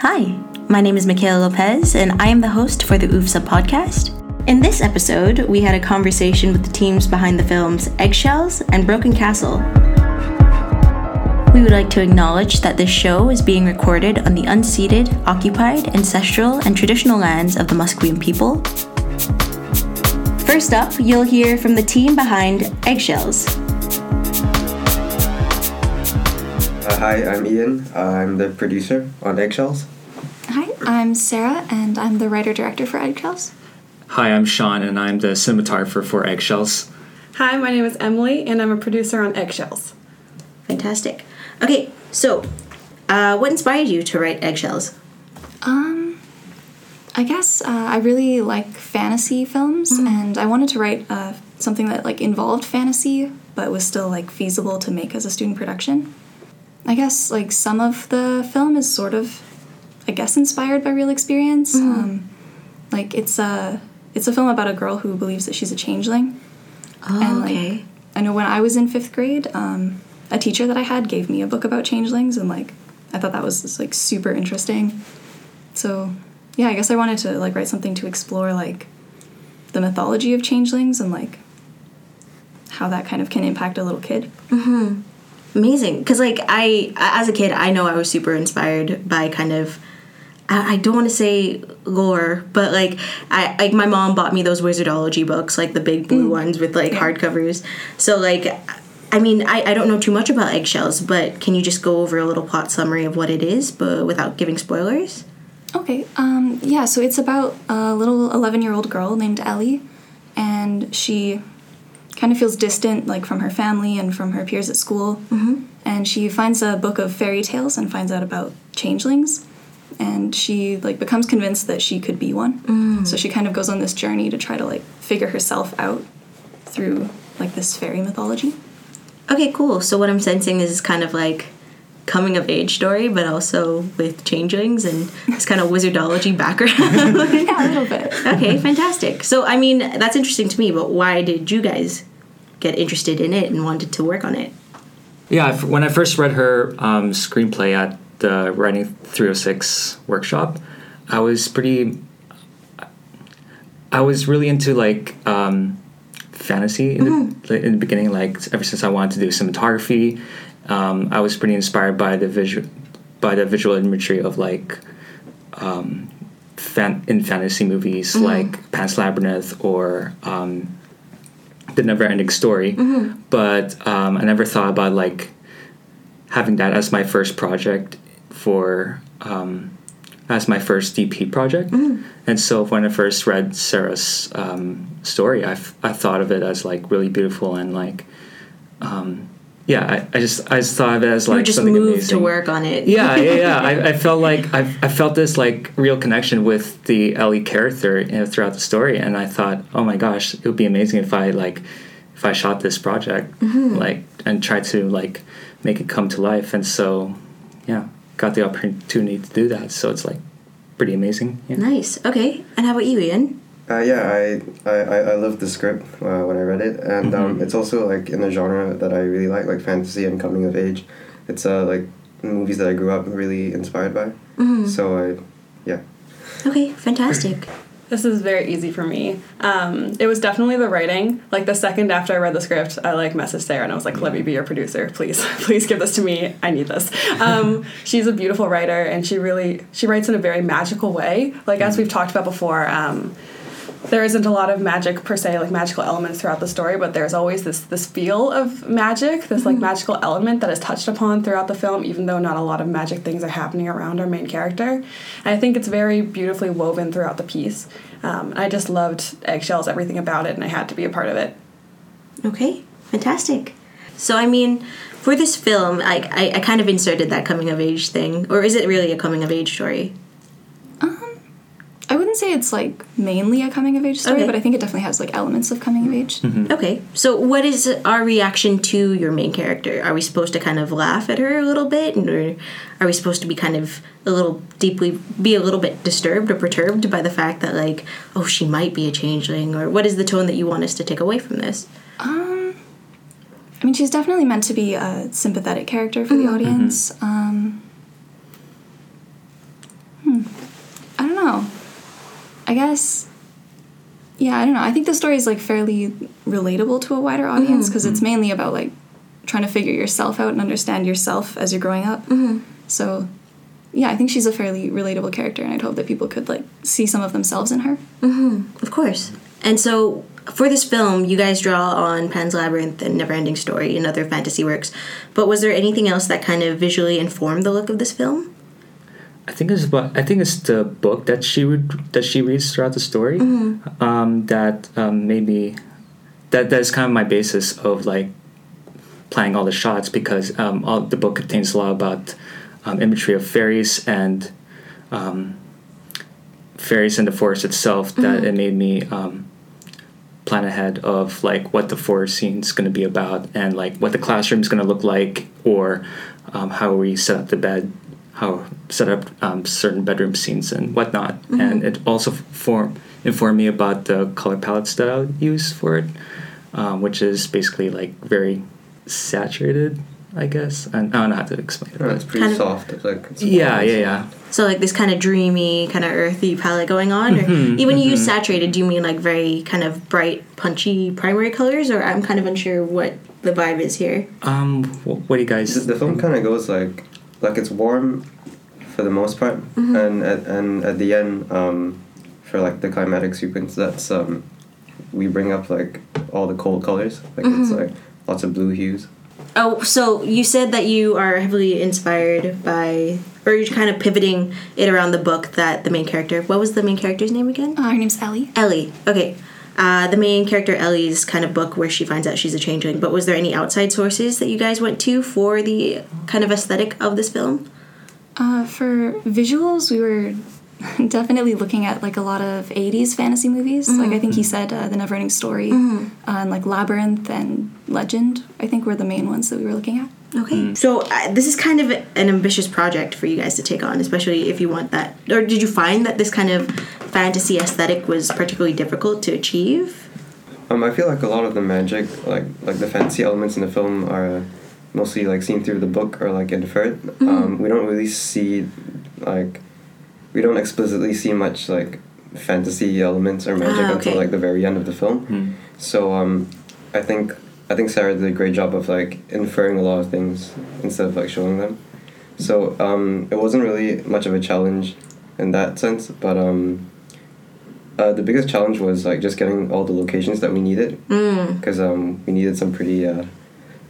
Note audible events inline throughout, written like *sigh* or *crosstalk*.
Hi, my name is Mhicaella Lopez, and I am the host for the Oofsa podcast. In this episode, we had a conversation with the teams behind the films Eggshells and Broken Castle. We would like to acknowledge that this show is being recorded on the unceded, occupied, ancestral, and traditional lands of the Musqueam people. First up, you'll hear from the team behind Eggshells. Uh, hi, I'm Ian. I'm the producer on Eggshells. Hi, I'm Sarah, and I'm the writer director for Eggshells. Hi, I'm Sean, and I'm the cinematographer for Eggshells. Hi, my name is Emily, and I'm a producer on Eggshells. Fantastic. Okay, so uh, what inspired you to write Eggshells? Um, I guess uh, I really like fantasy films, and I wanted to write uh, something that like involved fantasy, but was still like feasible to make as a student production. I guess like some of the film is sort of, I guess, inspired by real experience. Um, like it's a it's a film about a girl who believes that she's a changeling. Oh, And, like, okay. I know when I was in fifth grade, um, a teacher that I had gave me a book about changelings, and like I thought that was just, like super interesting. So yeah, I guess I wanted to like write something to explore like the mythology of changelings and like how that kind of can impact a little kid. Amazing. Because, like, I, as a kid, I know I was super inspired by kind of. I don't want to say lore, but like I like my mom bought me those wizardology books, like the big blue ones with like hardcovers. So like I mean, I, I don't know too much about eggshells, but can you just go over a little plot summary of what it is, but without giving spoilers? Okay, um, yeah, so it's about a little 11 year old girl named Ellie, and she kind of feels distant, like from her family and from her peers at school. Mm-hmm. And she finds a book of fairy tales and finds out about changelings. And she like becomes convinced that she could be one. So she kind of goes on this journey to try to like figure herself out through like this fairy mythology. Okay, cool. So what I'm sensing is kind of like coming of age story, but also with changelings and this kind of wizardology background. *laughs* Yeah, a little bit. okay, fantastic. So, I mean, that's interesting to me, but why did you guys get interested in it and wanted to work on it? Yeah, when I first read her um, screenplay at the Writing 306 workshop, I was pretty. I was really into like um, fantasy in, the, in the beginning. Like ever since I wanted to do cinematography, um, I was pretty inspired by the visual, by the visual imagery of like um, fan, in fantasy movies like Pan's Labyrinth or um, The Never Ending Story. But um, I never thought about like having that as my first project for um, as my first DP project. And so when I first read Sarah's um, story, I, f- I thought of it as like really beautiful and like um, yeah, I, I just I just thought of it as like you just something moved amazing. to work on it. Yeah, yeah, yeah. I, I *laughs* felt like I, I felt this like real connection with the Ellie character you know, throughout the story, and I thought, oh my gosh, it would be amazing if I like if I shot this project mm-hmm. like and tried to like make it come to life, and so yeah, got the opportunity to do that. So it's like pretty amazing. Yeah. Nice. Okay. And how about you, Ian? Uh, yeah, I, I, I I loved the script uh, when I read it, and um, it's also like in a genre that I really like, like fantasy and coming of age. It's uh, like movies that I grew up really inspired by. So I, yeah. Okay, fantastic. *laughs* This is very easy for me. Um, it was definitely the writing. Like the second after I read the script, I like messaged Sarah and I was like, "Let me be your producer, please, *laughs* please give this to me. I need this." Um, *laughs* she's a beautiful writer, and she really she writes in a very magical way. Like as we've talked about before, um, there isn't a lot of magic per se, like magical elements throughout the story, but there's always this this feel of magic, this like magical element that is touched upon throughout the film, even though not a lot of magic things are happening around our main character. And I think it's very beautifully woven throughout the piece. Um, I just loved Eggshells, everything about it, and I had to be a part of it. Okay, fantastic. So, I mean, for this film, I, I, I kind of inserted that coming of age thing, or is it really a coming of age story? I wouldn't say it's like mainly a coming of age story, Okay. but I think it definitely has like elements of coming of age. Okay, so what is our reaction to your main character? Are we supposed to kind of laugh at her a little bit, or are we supposed to be kind of a little deeply, be a little bit disturbed or perturbed by the fact that, like, oh, she might be a changeling, or what is the tone that you want us to take away from this? Um, I mean, she's definitely meant to be a sympathetic character for the audience. Um, guess yeah, I don't know. I think the story is like fairly relatable to a wider audience mm-hmm. because it's mm-hmm. mainly about like trying to figure yourself out and understand yourself as you're growing up. Mm-hmm. So yeah, I think she's a fairly relatable character, and I'd hope that people could like see some of themselves in her. Of course. And so for this film, you guys draw on Pan's Labyrinth and Neverending Story and other fantasy works. But was there anything else that kind of visually informed the look of this film? I think it's about, I think it's the book that she would that she reads throughout the story um, that um, made me that that's kind of my basis of like planning all the shots because um, all the book contains a lot about um, imagery of fairies and um, fairies in the forest itself that it made me um, plan ahead of like what the forest scene is going to be about and like what the classroom is going to look like or um, how we set up the bed how set up um, certain bedroom scenes and whatnot. And it also form informed me about the color palettes that i would use for it um, which is basically like very saturated i guess. And i don't know how to explain it Yeah, but it's pretty Kind of- soft. It's like it's yeah yeah yeah. So like this kind of dreamy, kind of earthy palette going on, or even when you use saturated, do you mean like very kind of bright, punchy primary colors, or I'm kind of unsure what the vibe is here. um wh- what do you guys The, the film kind of goes like like it's warm for the most part, and at and at the end, um, for like the climatic sequence, that's um, we bring up like all the cold colors. Like it's like lots of blue hues. Oh, so you said that you are heavily inspired by, or you're kind of pivoting it around the book that the main character. What was the main character's name again? Uh, her name's Ellie. Ellie. Okay. Uh, the main character Ellie's kind of book where she finds out she's a changeling. But was there any outside sources that you guys went to for the kind of aesthetic of this film? Uh, for visuals, we were *laughs* definitely looking at like a lot of 80s fantasy movies. Like I think he said uh, The Neverending Story uh, and like Labyrinth and Legend, I think were the main ones that we were looking at. Okay. So uh, this is kind of an ambitious project for you guys to take on, especially if you want that. Or did you find that this kind of fantasy aesthetic was particularly difficult to achieve? Um, I feel like a lot of the magic, like like the fancy elements in the film, are mostly like seen through the book or like inferred. Um, we don't really see like we don't explicitly see much like fantasy elements or magic Ah, until like the very end of the film. Hmm. So um, I think I think Sarah did a great job of like inferring a lot of things instead of like showing them. So um, it wasn't really much of a challenge in that sense, but um, uh, the biggest challenge was like just getting all the locations that we needed Mm. because um, we needed some pretty uh,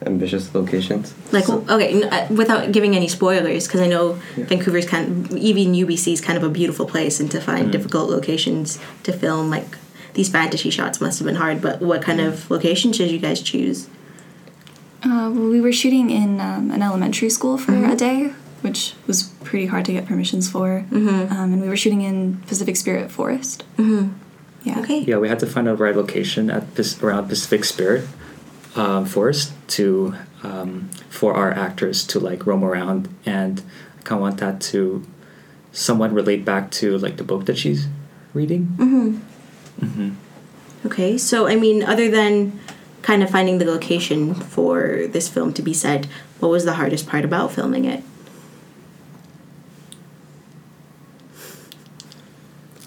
ambitious locations. Like, So- okay, n- uh, without giving any spoilers, because I know Yeah. Vancouver's kind of, even UBC is kind of a beautiful place, and to find difficult locations to film, like, these fantasy shots must have been hard, but what kind of locations did you guys choose? Uh, well, we were shooting in um, an elementary school for a day, which was pretty hard to get permissions for. Um, and we were shooting in Pacific Spirit Forest. Mm-hmm. Yeah. Okay. Yeah, we had to find a right location at around Pacific Spirit um, Forest to um, for our actors to like roam around, and I kind of want that to somewhat relate back to like the book that she's reading. Mm-hmm. Okay, so, I mean, other than kind of finding the location for this film to be set, what was the hardest part about filming it?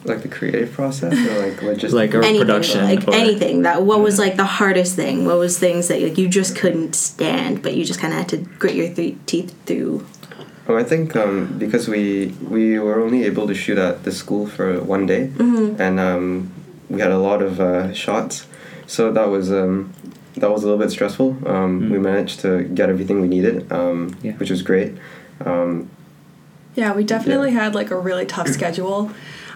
Like the creative process or like logistics. Like a anything, production like or- anything. That what was like the hardest thing? What was things that like you just couldn't stand, but you just kind of had to grit your th- teeth through? Oh, I think um, because we we were only able to shoot at the school for one day, and um, we had a lot of uh, shots, so that was um, that was a little bit stressful. Um, We managed to get everything we needed, um, Yeah. which was great. Um, Yeah, we definitely had like a really tough *clears throat* schedule.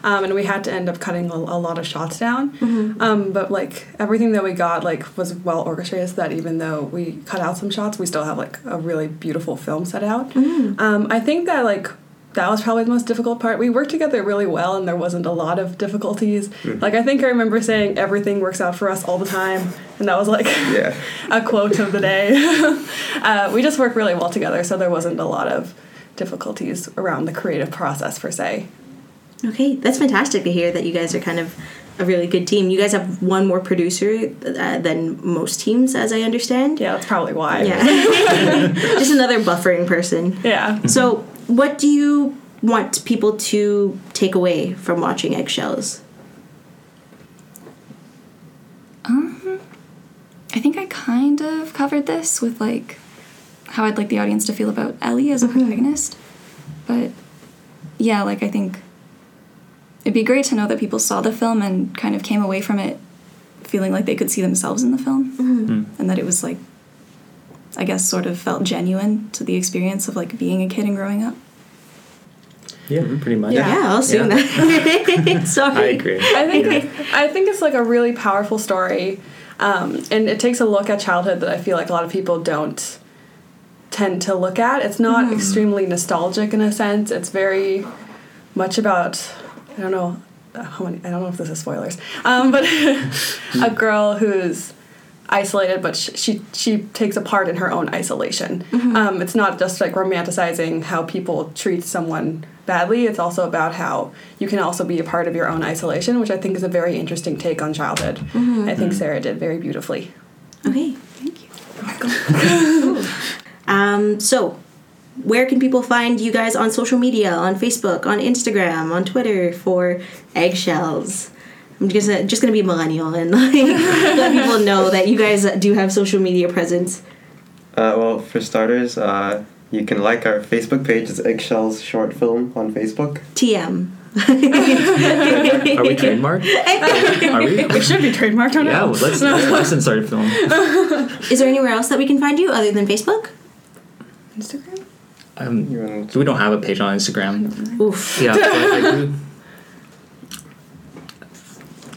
Um, and we had to end up cutting a, a lot of shots down. Um, but like everything that we got like was well orchestrated so that even though we cut out some shots, we still have like a really beautiful film set out. Um, I think that like that was probably the most difficult part. We worked together really well and there wasn't a lot of difficulties. Like I think I remember saying everything works out for us all the time. And that was like yeah, *laughs* a quote of the day. *laughs* uh, we just work really well together, so there wasn't a lot of difficulties around the creative process per se. Okay, that's fantastic to hear that you guys are kind of a really good team. You guys have one more producer uh, than most teams, as I understand. Yeah, that's probably why. Yeah, *laughs* just another buffering person. Yeah. So, what do you want people to take away from watching Eggshells? Um, I think I kind of covered this with like how I'd like the audience to feel about Ellie as a mm-hmm. protagonist, but yeah, like I think it'd be great to know that people saw the film and kind of came away from it feeling like they could see themselves in the film mm-hmm. mm. and that it was like I guess sort of felt genuine to the experience of like being a kid and growing up. Yeah, mm-hmm. pretty much. Yeah, I'll assume Yeah. that. *laughs* *laughs* Sorry. I agree. I think it's, I think it's like a really powerful story, um, and it takes a look at childhood that I feel like a lot of people don't tend to look at. It's not mm-hmm. extremely nostalgic in a sense. It's very much about I don't know how many I don't know if this is spoilers, um, but *laughs* a girl who's isolated, but sh- she she takes a part in her own isolation. Um, it's not just like romanticizing how people treat someone badly. It's also about how you can also be a part of your own isolation, which I think is a very interesting take on childhood. I think Sarah did very beautifully. Okay. Thank you. *laughs* Um, so, where can people find you guys on social media, on Facebook, on Instagram, on Twitter for eggshells? I'm just gonna, just gonna be millennial and *laughs* like let people know that you guys do have social media presence. Uh, well, for starters, uh, you can like our Facebook page. It's Eggshells Short Film on Facebook. TM. Are we trademarked? Are we? We should be trademarked on Yeah, well, let's *laughs* let's insert a film. Is there anywhere else that we can find you other than Facebook? Instagram. Um, You're we don't have a page on Instagram. Oof. Yeah, but I do. *laughs*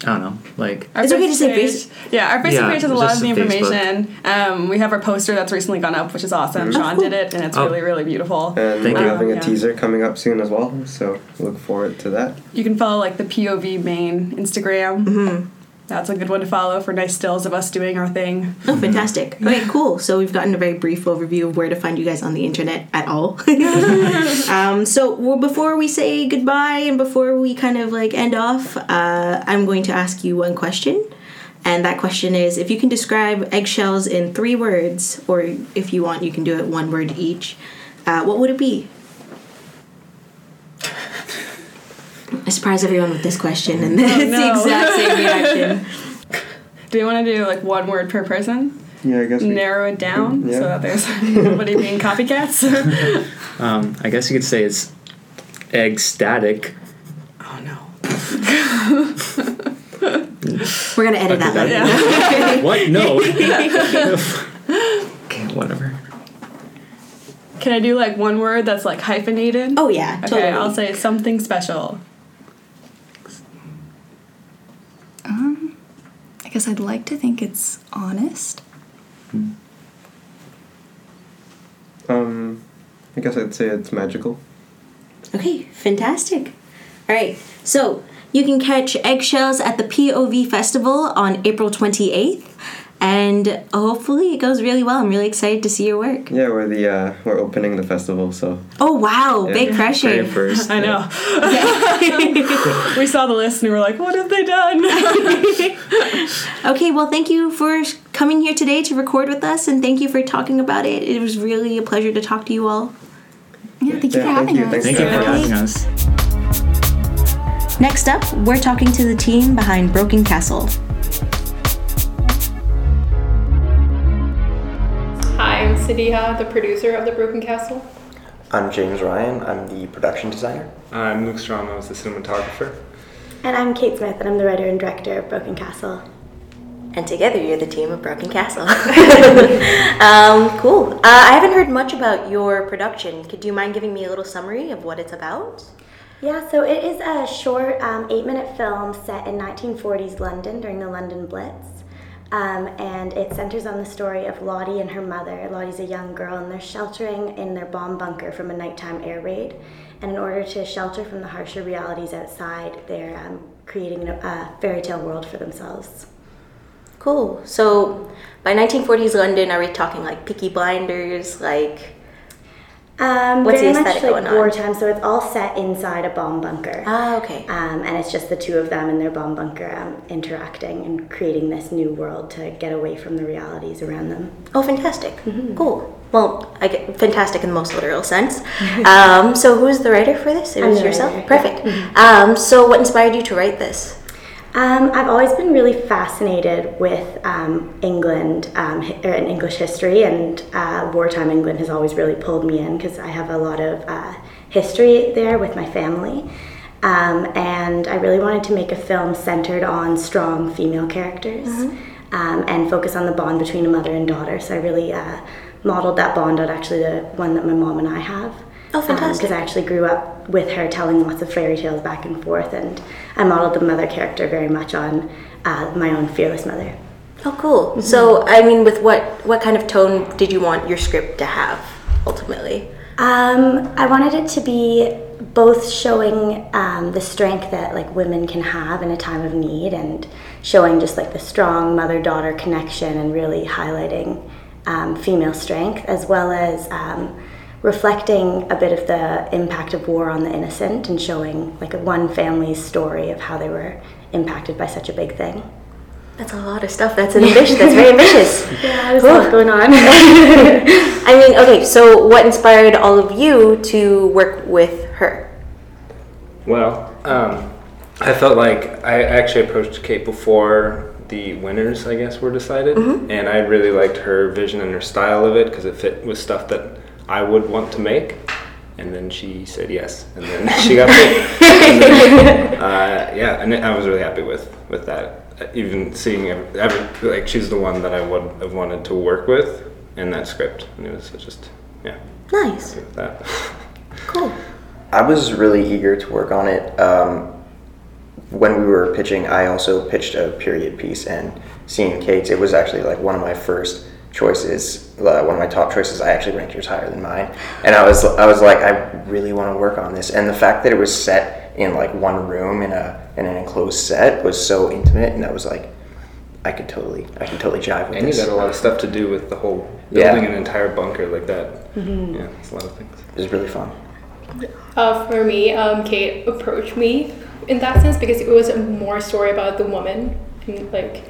I don't know. Like, Our It's okay to Facebook say page- Yeah, our Facebook Yeah, page has a lot of the information. Um, we have our poster that's recently gone up, which is awesome. Sean did it, and it's Oh. really, really beautiful. And Thank we're you. having a Yeah. teaser coming up soon as well, so look forward to that. You can follow like the POV main Instagram. Mm-hmm. That's a good one to follow for nice stills of us doing our thing. Oh, fantastic. Okay, cool. So we've gotten a very brief overview of where to find you guys on the internet at all. *laughs* um, so well, before we say goodbye and before we kind of like end off, uh, I'm going to ask you one question. And that question is if you can describe eggshells in three words, or if you want, you can do it one word each, uh, what would it be? I surprise everyone with this question, and then it's no. the exact same reaction. *laughs* Do you want to do like one word per person? Yeah, I guess we. Narrow it down Yeah. so that there's nobody being copycats. *laughs* um, I guess you could say it's egg static. oh no. We're gonna edit that Okay, later. *laughs* What? No. okay, whatever. Can I do like one word that's like hyphenated? Oh yeah, Okay, totally. I'll say something special. Um, I guess I'd like to think it's honest. Um, I guess I'd say it's magical. Okay, fantastic. All right, so you can catch Eggshells at the POV Festival on April 28th, and hopefully it goes really well. I'm really excited to see your work. Yeah, we're the uh, we're opening the festival, so Oh wow, Yeah. big pressure. first. *laughs* I know. *laughs* we saw the list and we were like, what have they done? *laughs* Okay, well, thank you for coming here today to record with us, and thank you for talking about it. It was really a pleasure to talk to you all. Yeah, thank you Yeah, for thank having you. us. Thanks Thank you for Yeah. having us. Next up, we're talking to the team behind Broken Castle. Hi, Sadiha, the producer of The Broken Castle. I'm James Ryan. I'm the production designer. I'm Luke Stramos, the cinematographer. And I'm Kate Smith, and I'm the writer and director of Broken Castle. And together you're the team of Broken Castle. *laughs* *laughs* um, cool. Uh, I haven't heard much about your production. Could you mind giving me a little summary of what it's about? Yeah, so it is a short um, eight minute film set in 1940s London during the London Blitz. Um, and it centers on the story of Lottie and her mother. Lottie's a young girl, and they're sheltering in their bomb bunker from a nighttime air raid. And in order to shelter from the harsher realities outside, they're um, creating a, fairy tale world for themselves. Cool. So by 1940s London, are we talking like Peaky Blinders, like Um, What's the very much aesthetic like going on? wartime, so it's all set inside a bomb bunker. ah okay. Um, and it's just the two of them in their bomb bunker um, interacting and creating this new world to get away from the realities around them. Oh, fantastic. Cool. Well, I get fantastic in the most literal sense. *laughs* um, so who's the writer for this? It was yourself. writer, Perfect. yeah. Um, so what inspired you to write this? Um, I've always been really fascinated with um, England um, or in English history, and uh, wartime England has always really pulled me in because I have a lot of uh, history there with my family. Um, and I really wanted to make a film centered on strong female characters um, and focus on the bond between a mother and daughter. So I really uh, modeled that bond on actually the one that my mom and I have. Oh, fantastic. Because I actually grew up with her telling lots of fairy tales back and forth, and I modeled the mother character very much on uh, my own fearless mother. Oh, cool. So, I mean, with what what kind of tone did you want your script to have ultimately? Um, I wanted it to be both showing um, the strength that like women can have in a time of need, and showing just like the strong mother-daughter connection, and really highlighting um, female strength, as well as um, reflecting a bit of the impact of war on the innocent, and showing like a one family's story of how they were impacted by such a big thing. That's a lot of stuff. That's ambitious. *laughs* That's very ambitious. *laughs* Yeah, there's a lot going on. *laughs* I mean, okay. So, what inspired all of you to work with her? Well, um, I felt like I actually approached Kate before the winners, I guess, were decided, and I really liked her vision and her style of it because it fit with stuff that I would want to make. And then she said yes, and then *laughs* she got picked. And *laughs* then, uh, yeah, and I was really happy with with that. Uh, Even seeing every, every, like she's the one that I would have wanted to work with in that script, and it was just yeah, Nice. happy with that. *laughs* Cool. I was really eager to work on it. Um, when we were pitching, I also pitched a period piece, and seeing Kate's, it was actually like one of my first choices, uh, one of my top choices. I actually ranked yours higher than mine, and I was I was like, I really want to work on this. And the fact that it was set in like one room in a in an enclosed set was so intimate, and I was like, I could totally I could totally jive with this. And you this. got a lot of stuff to do with the whole Yeah. building an entire bunker like that. Yeah, it's a lot of things. It was really fun. Uh, for me, um, Kate approached me in that sense because it was more story about the woman and like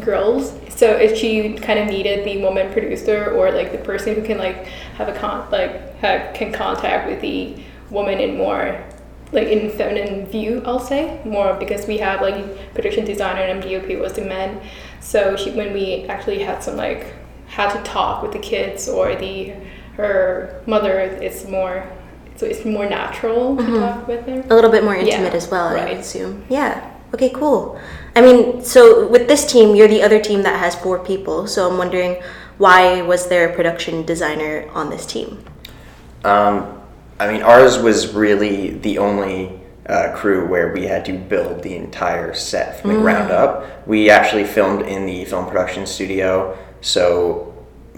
girls. So if she kind of needed the woman producer or like the person who can like have a con like have, can contact with the woman in more like in feminine view, I'll say more because we have like production designer and MDOP was the men. So she when we actually had some like had to talk with the kids or the her mother, it's more so it's more natural to mm-hmm. talk with her. A little bit more intimate Yeah, as well, I would assume. Yeah. Okay, cool. I mean, so with this team, you're the other team that has four people. So I'm wondering why was there a production designer on this team? Um, I mean, ours was really the only uh, crew where we had to build the entire set from the ground up. We actually filmed in the film production studio, so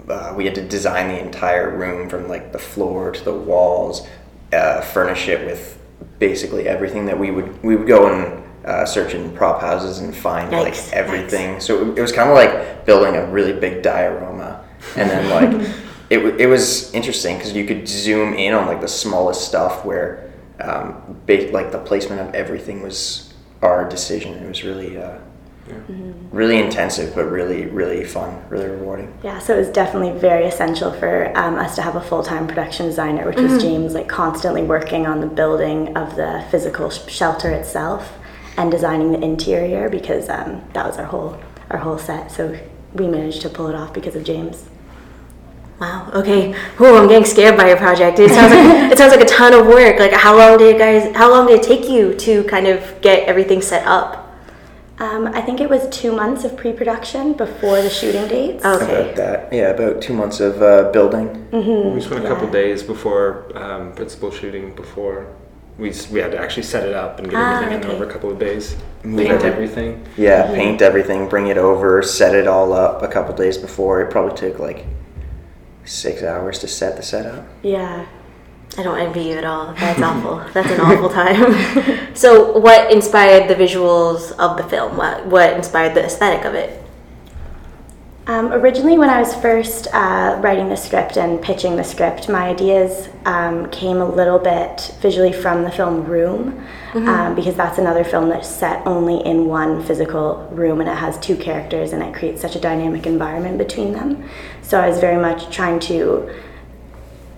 uh, we had to design the entire room from like the floor to the walls, uh, furnish it with basically everything that we would we would go and uh, search in prop houses and find Yikes, like everything. So it, it was kind of like building a really big diorama, and then like *laughs* it, it was interesting because you could zoom in on like the smallest stuff where um, ba- like the placement of everything was our decision. It was really uh, really intensive, but really really fun, really rewarding. Yeah, so it was definitely very essential for um, us to have a full-time production designer, which was James, like constantly working on the building of the physical sh- shelter itself and designing the interior because um, that was our whole our whole set. So we managed to pull it off because of James. Wow. Okay. Oh, I'm getting scared by your project. It sounds like it sounds like a ton of work. Like, how long did you guys? How long did it take you to kind of get everything set up? Um, I think it was two months of pre-production before the shooting dates. Okay. About that, yeah, about two months of uh, building. We spent a couple days before um, principal shooting before we we had to actually set it up and get Ah, everything in okay. over a couple of days. Paint did. everything. Yeah, paint everything, bring it over, set it all up a couple days before. It probably took like six hours to set the setup. Yeah. I don't envy you at all. That's awful. That's an awful *laughs* time. *laughs* so, what inspired the visuals of the film? What what inspired the aesthetic of it? Um, originally, when I was first uh, writing the script and pitching the script, my ideas um, came a little bit visually from the film Room, um, because that's another film that's set only in one physical room and it has two characters and it creates such a dynamic environment between them. So I was very much trying to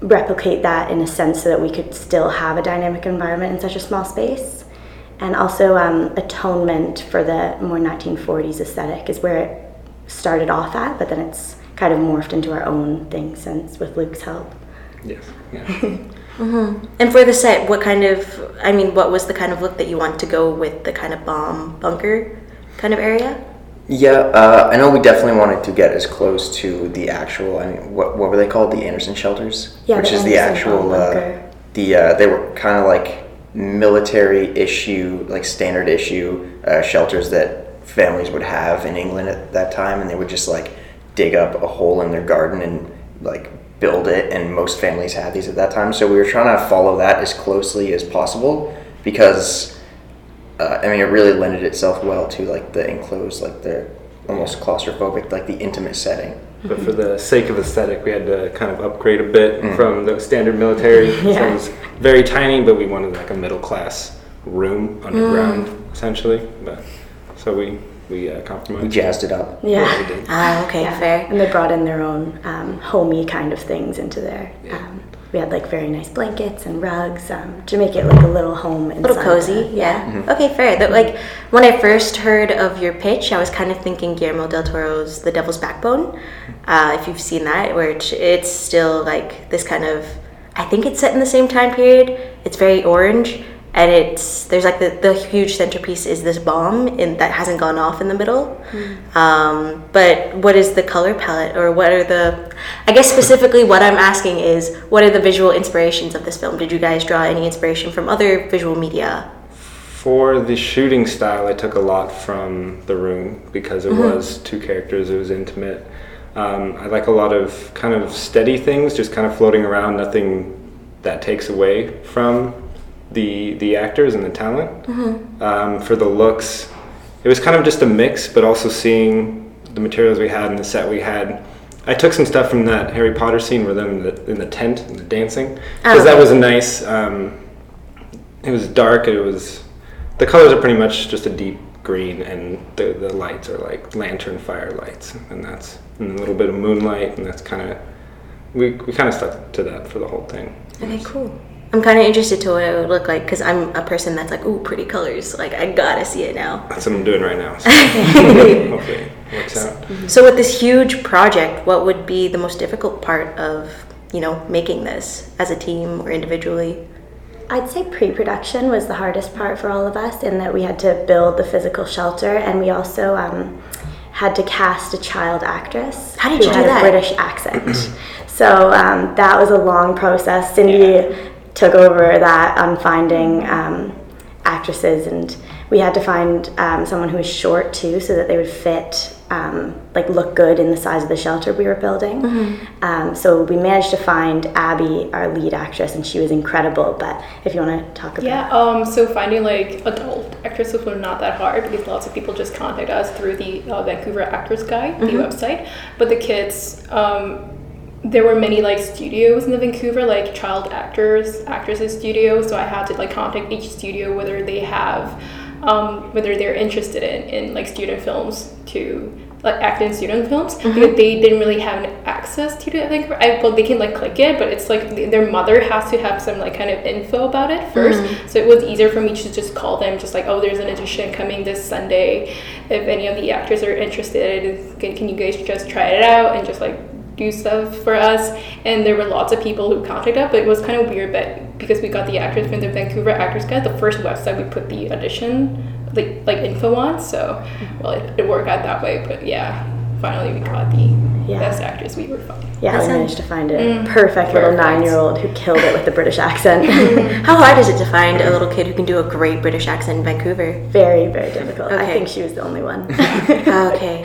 replicate that in a sense so that we could still have a dynamic environment in such a small space. and also um, Atonement for the more 1940s aesthetic is where it started off at, but then it's kind of morphed into our own thing since with Luke's help. Yes. Yeah. *laughs* And for the set, what kind of, I mean, what was the kind of look that you want to go with the kind of bomb bunker kind of area? Yeah, uh, I know we definitely wanted to get as close to the actual. I mean, what what were they called? The Anderson shelters, Yeah, which the is the Anderson actual. Uh, bunker. the uh, they were kind of like military issue, like standard issue uh, shelters that families would have in England at that time, and they would just like dig up a hole in their garden and like build it. And most families had these at that time, so we were trying to follow that as closely as possible because uh, I mean, it really lended itself well to like the enclosed, like the almost claustrophobic, like the intimate setting. But for the sake of aesthetic, we had to kind of upgrade a bit Mm. from the standard military. So *laughs* it was very tiny, but we wanted like a middle class room underground, essentially. But so we we uh, We compromised. jazzed it up. Yeah. we did. Ah, okay, Yeah. fair. And they brought in their own um, homey kind of things into there. Yeah. Um, we had like very nice blankets and rugs um, to make it like a little home. A little inside cozy, the- yeah. Okay, fair. That, like when I first heard of your pitch, I was kind of thinking Guillermo del Toro's The Devil's Backbone. Uh, if you've seen that, where it's, it's still like this kind of, I think it's set in the same time period. It's very orange, and it's there's like the, the huge centerpiece is this bomb in that hasn't gone off in the middle. Um, but what is the color palette, or what are the? I guess specifically, what I'm asking is, what are the visual inspirations of this film? Did you guys draw any inspiration from other visual media? For the shooting style, I took a lot from The Room because it was two characters, it was intimate. Um, I like a lot of kind of steady things, just kind of floating around, nothing that takes away from the the actors and the talent. Um, for the looks, it was kind of just a mix, but also seeing the materials we had and the set we had. I took some stuff from that Harry Potter scene where they're in the, in the tent and the dancing, because Oh. that was a nice. Um, it was dark. It was the colors are pretty much just a deep green, and the the lights are like lantern fire lights, and that's and a little bit of moonlight, and that's kind of we we kind of stuck to that for the whole thing. Okay, cool. I'm kind of interested to what it would look like because I'm a person that's like, ooh, pretty colors. Like, I gotta see it now. That's what I'm doing right now. So *laughs* *laughs* hopefully it works out. So, with this huge project, what would be the most difficult part of, you know, making this as a team or individually? I'd say pre-production was the hardest part for all of us in that we had to build the physical shelter and we also um, had to cast a child actress How did who you do had that? a British accent. *clears throat* so um, that was a long process. Cindy took over that on finding um, actresses and we had to find um, someone who was short too so that they would fit um, like look good in the size of the shelter we were building Mm-hmm. um, so we managed to find abby our lead actress and she was incredible but if you want to talk about Yeah, um, so finding like adult actresses was not that hard because lots of people just contact us through the uh, Vancouver Actors Guide, the website. But the kids, um, there were many like studios in the Vancouver, like child actors, actresses studio. So I had to like contact each studio whether they have, um, whether they're interested in, in like student films to like act in student films because they didn't really have an access to it. I think I, well they can like click it, but it's like th- their mother has to have some like kind of info about it 1st So it was easier for me to just call them, just like oh, there's an audition coming this Sunday. If any of the actors are interested, can, can you guys just try it out and just like do stuff for us? And there were lots of people who contacted us, but it was kind of weird, but because we got the actors from the Vancouver Actors Guide, the first website we put the audition like like info on. So mm-hmm. well, it, it worked out that way. But yeah, finally we got the Yeah. best actors. We were fine. yeah That we managed to find a mm-hmm. perfect little Perfect. nine-year-old who killed it with the british accent *laughs* mm-hmm. *laughs* How hard is it to find a little kid who can do a great British accent in Vancouver? very very difficult i think she was the only one *laughs* okay.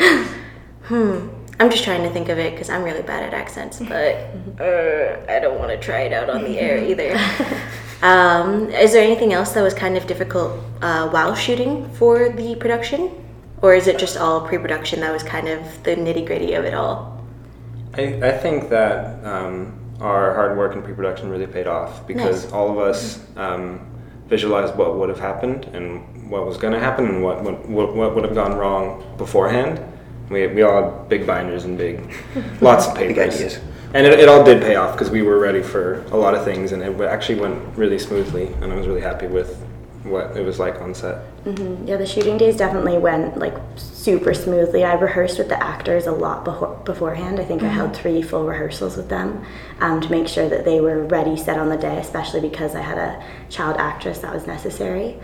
Hmm. I'm just trying to think of it because I'm really bad at accents, but *laughs* uh, I don't want to try it out on the air *laughs* either. Um, is there anything else that was kind of difficult uh, while shooting for the production? Or is it just all pre production that was kind of the nitty gritty of it all? I, I think that um, our hard work in pre-production really paid off because Nice. all of us um, visualized what would have happened and what was going to happen and what, what, what, what would have gone wrong beforehand. We, we all had big binders and big, *laughs* lots of Big papers. ideas. And it, it all did pay off because we were ready for a lot of things and it actually went really smoothly and I was really happy with what it was like on set. hmm Yeah, the shooting days definitely went like super smoothly. I rehearsed with the actors a lot beho- beforehand. I think I held three full rehearsals with them um, to make sure that they were ready, set on the day, especially because I had a child actress that was necessary.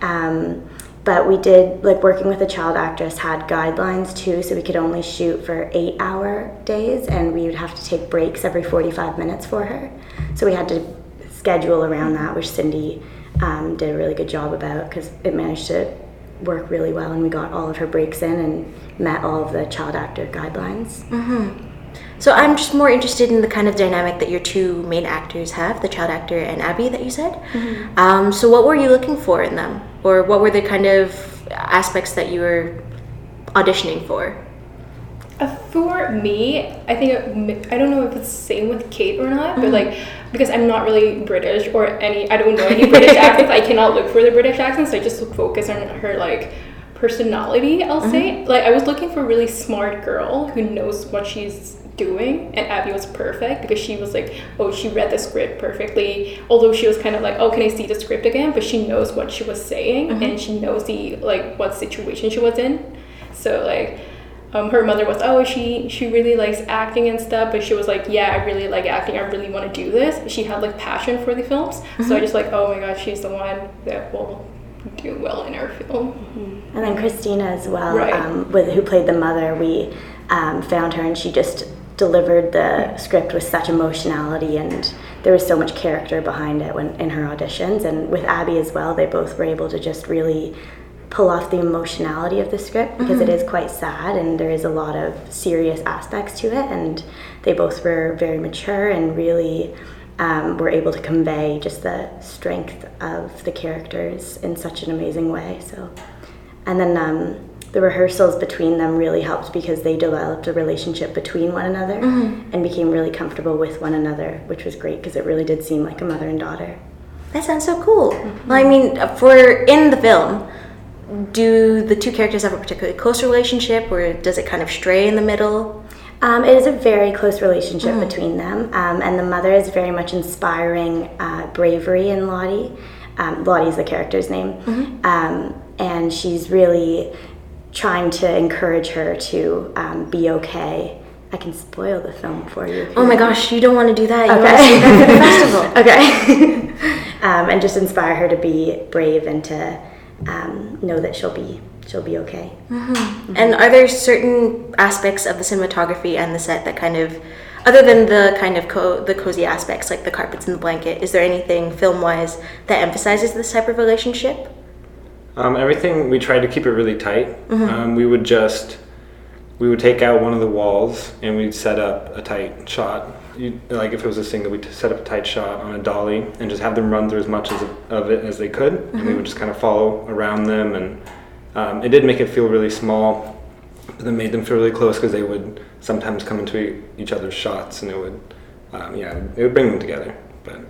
Um, but we did like working with a child actress had guidelines too, so we could only shoot for eight hour days, and we would have to take breaks every forty five minutes for her. So we had to schedule around that, which Cindy um, did a really good job about because it managed to work really well, and we got all of her breaks in and met all of the child actor guidelines. So I'm just more interested in the kind of dynamic that your two main actors have, the child actor and Abby that you said. Um, so what were you looking for in them, or what were the kind of aspects that you were auditioning for? Uh, For me, I think it, I don't know if it's the same with Kate or not, but like because I'm not really British or any, I don't know any British *laughs* accents. I cannot look for the British accents. So I just focus on her like personality. I'll say like I was looking for a really smart girl who knows what she's doing and abby was perfect because she was like oh she read the script perfectly. Although she was kind of like oh can i see the script again? But she knows what she was saying and she knows the like what situation she was in. So like um, her mother was oh she she really likes acting and stuff but she was like yeah i really like acting i really want to do this. She had like passion for the films. So i just like oh my gosh she's the one that will do well in our film. And then Christina as well, Right. um, with, who played the mother, we um, found her and she just delivered the script with such emotionality and there was so much character behind it when in her auditions. And with Abby as well, they both were able to just really pull off the emotionality of the script because it is quite sad and there is a lot of serious aspects to it. And they both were very mature and really um, were able to convey just the strength of the characters in such an amazing way. So, and then um, the rehearsals between them really helped because they developed a relationship between one another and became really comfortable with one another, which was great because it really did seem like a mother and daughter. That sounds so cool. Well, I mean, for in the film, do the two characters have a particularly close relationship, or does it kind of stray in the middle? Um, it is a very close relationship between them, um, and the mother is very much inspiring uh, bravery in Lottie. Um, Lottie is the character's name, um, and she's really trying to encourage her to um, be okay. I can spoil the film for you. Oh my gosh, you don't want to do that. You want to save that for the festival. *laughs* okay. *laughs* um, and just inspire her to be brave and to um, know that she'll be she'll be okay. And are there certain aspects of the cinematography and the set that kind of, other than the kind of co- the cozy aspects like the carpets and the blanket, is there anything film wise that emphasizes this type of relationship? Um, everything we tried to keep it really tight. Um, we would just we would take out one of the walls and we'd set up a tight shot. You, like if it was a single, we'd set up a tight shot on a dolly and just have them run through as much as, of it as they could, and we would just kind of follow around them. And um, it did make it feel really small, but then made them feel really close because they would sometimes come into each other's shots, and it would um, yeah it would bring them together. But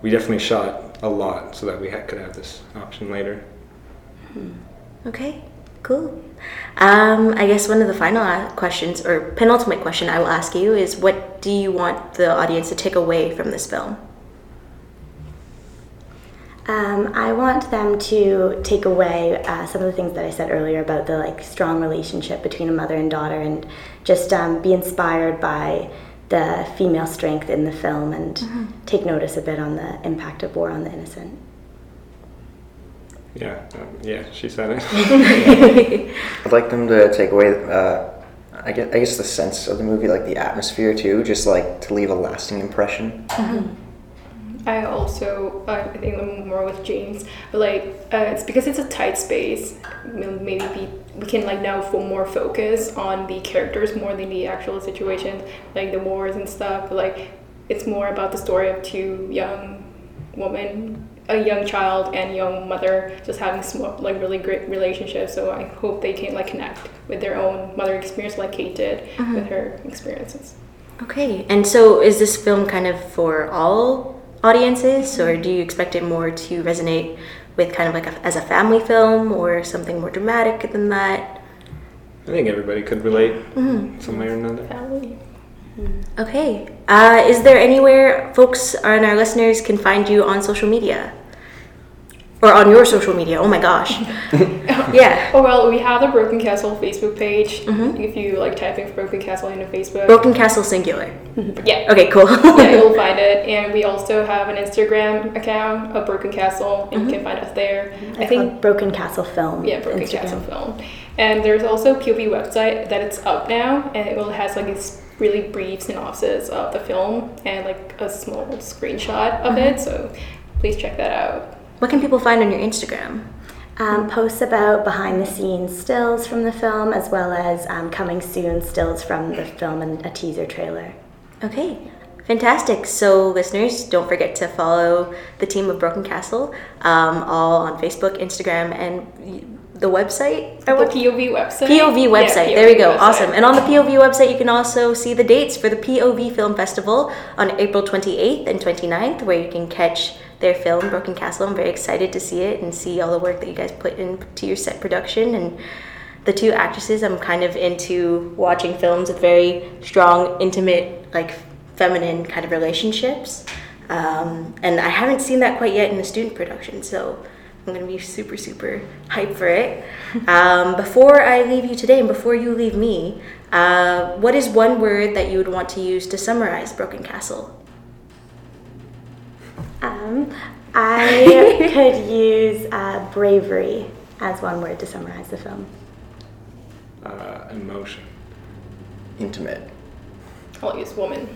we definitely shot a lot so that we ha- could have this option later. Okay, cool. Um, I guess one of the final questions, or penultimate question I will ask you, is what do you want the audience to take away from this film? Um, I want them to take away uh, some of the things that I said earlier about the like strong relationship between a mother and daughter, and just um, be inspired by the female strength in the film, and take notice a bit on the impact of war on the innocent. Yeah, um, yeah, she said it. *laughs* I'd like them to take away, uh, I guess, I guess the sense of the movie, like the atmosphere too, just like to leave a lasting impression. I also uh, I think I'm more with James, but like uh, it's because it's a tight space. Maybe be, we can like now fo- more focus on the characters more than the actual situations, like the wars and stuff. But like it's more about the story of two young women, a young child and young mother, just having small, like really great relationships. So I hope they can like connect with their own mother experience, like Kate did with her experiences. Okay, and so is this film kind of for all audiences, or do you expect it more to resonate with kind of like a, as a family film, or something more dramatic than that? I think everybody could relate some way or another. Family. Okay, uh, is there anywhere folks and our listeners can find you on social media? Or on your social media. Oh my gosh. *laughs* yeah. Oh well, we have the Broken Castle Facebook page. Mhm. If you like typing Broken Castle into Facebook, Broken Castle singular. Mm-hmm. yeah, Okay, cool. *laughs* yeah, you'll find it. *laughs* And we also have an Instagram account of Broken Castle, and you mm-hmm. can find us there. I think um, Broken Castle Film. Yeah, Broken Instagram. Castle Film. And there's also a POV website that it's up now, and it will has like this really brief synopsis of the film and like a small screenshot of mm-hmm. it. So please check that out. What can people find on your Instagram? Um, posts about behind the scenes stills from the film, as well as um, coming soon stills from the film and a teaser trailer. Okay, fantastic. So, listeners, don't forget to follow the team of Broken Castle, um, all on Facebook, Instagram, and the website. The POV website. POV Yeah, website. there we go. website. Awesome. And on the POV website, you can also see the dates for the POV Film Festival on April 28th and 29th, where you can catch their film, Broken Castle. I'm very excited to see it and see all the work that you guys put into your set production. And the two actresses, I'm kind of into watching films with very strong, intimate, like feminine kind of relationships. Um, and I haven't seen that quite yet in a student production, so I'm gonna be super, super hyped for it. *laughs* Um, before I leave you today, and before you leave me, uh, what is one word that you would want to use to summarize Broken Castle? Um, I *laughs* could use uh, bravery as one word to summarize the film. Uh, emotion. Intimate. I'll use woman.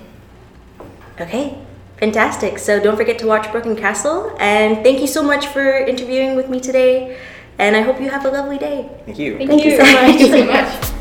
Okay, fantastic. So don't forget to watch Broken Castle, and thank you so much for interviewing with me today. And I hope you have a lovely day. Thank you. Thank, Thank you you. so much. Thank you so much. *laughs*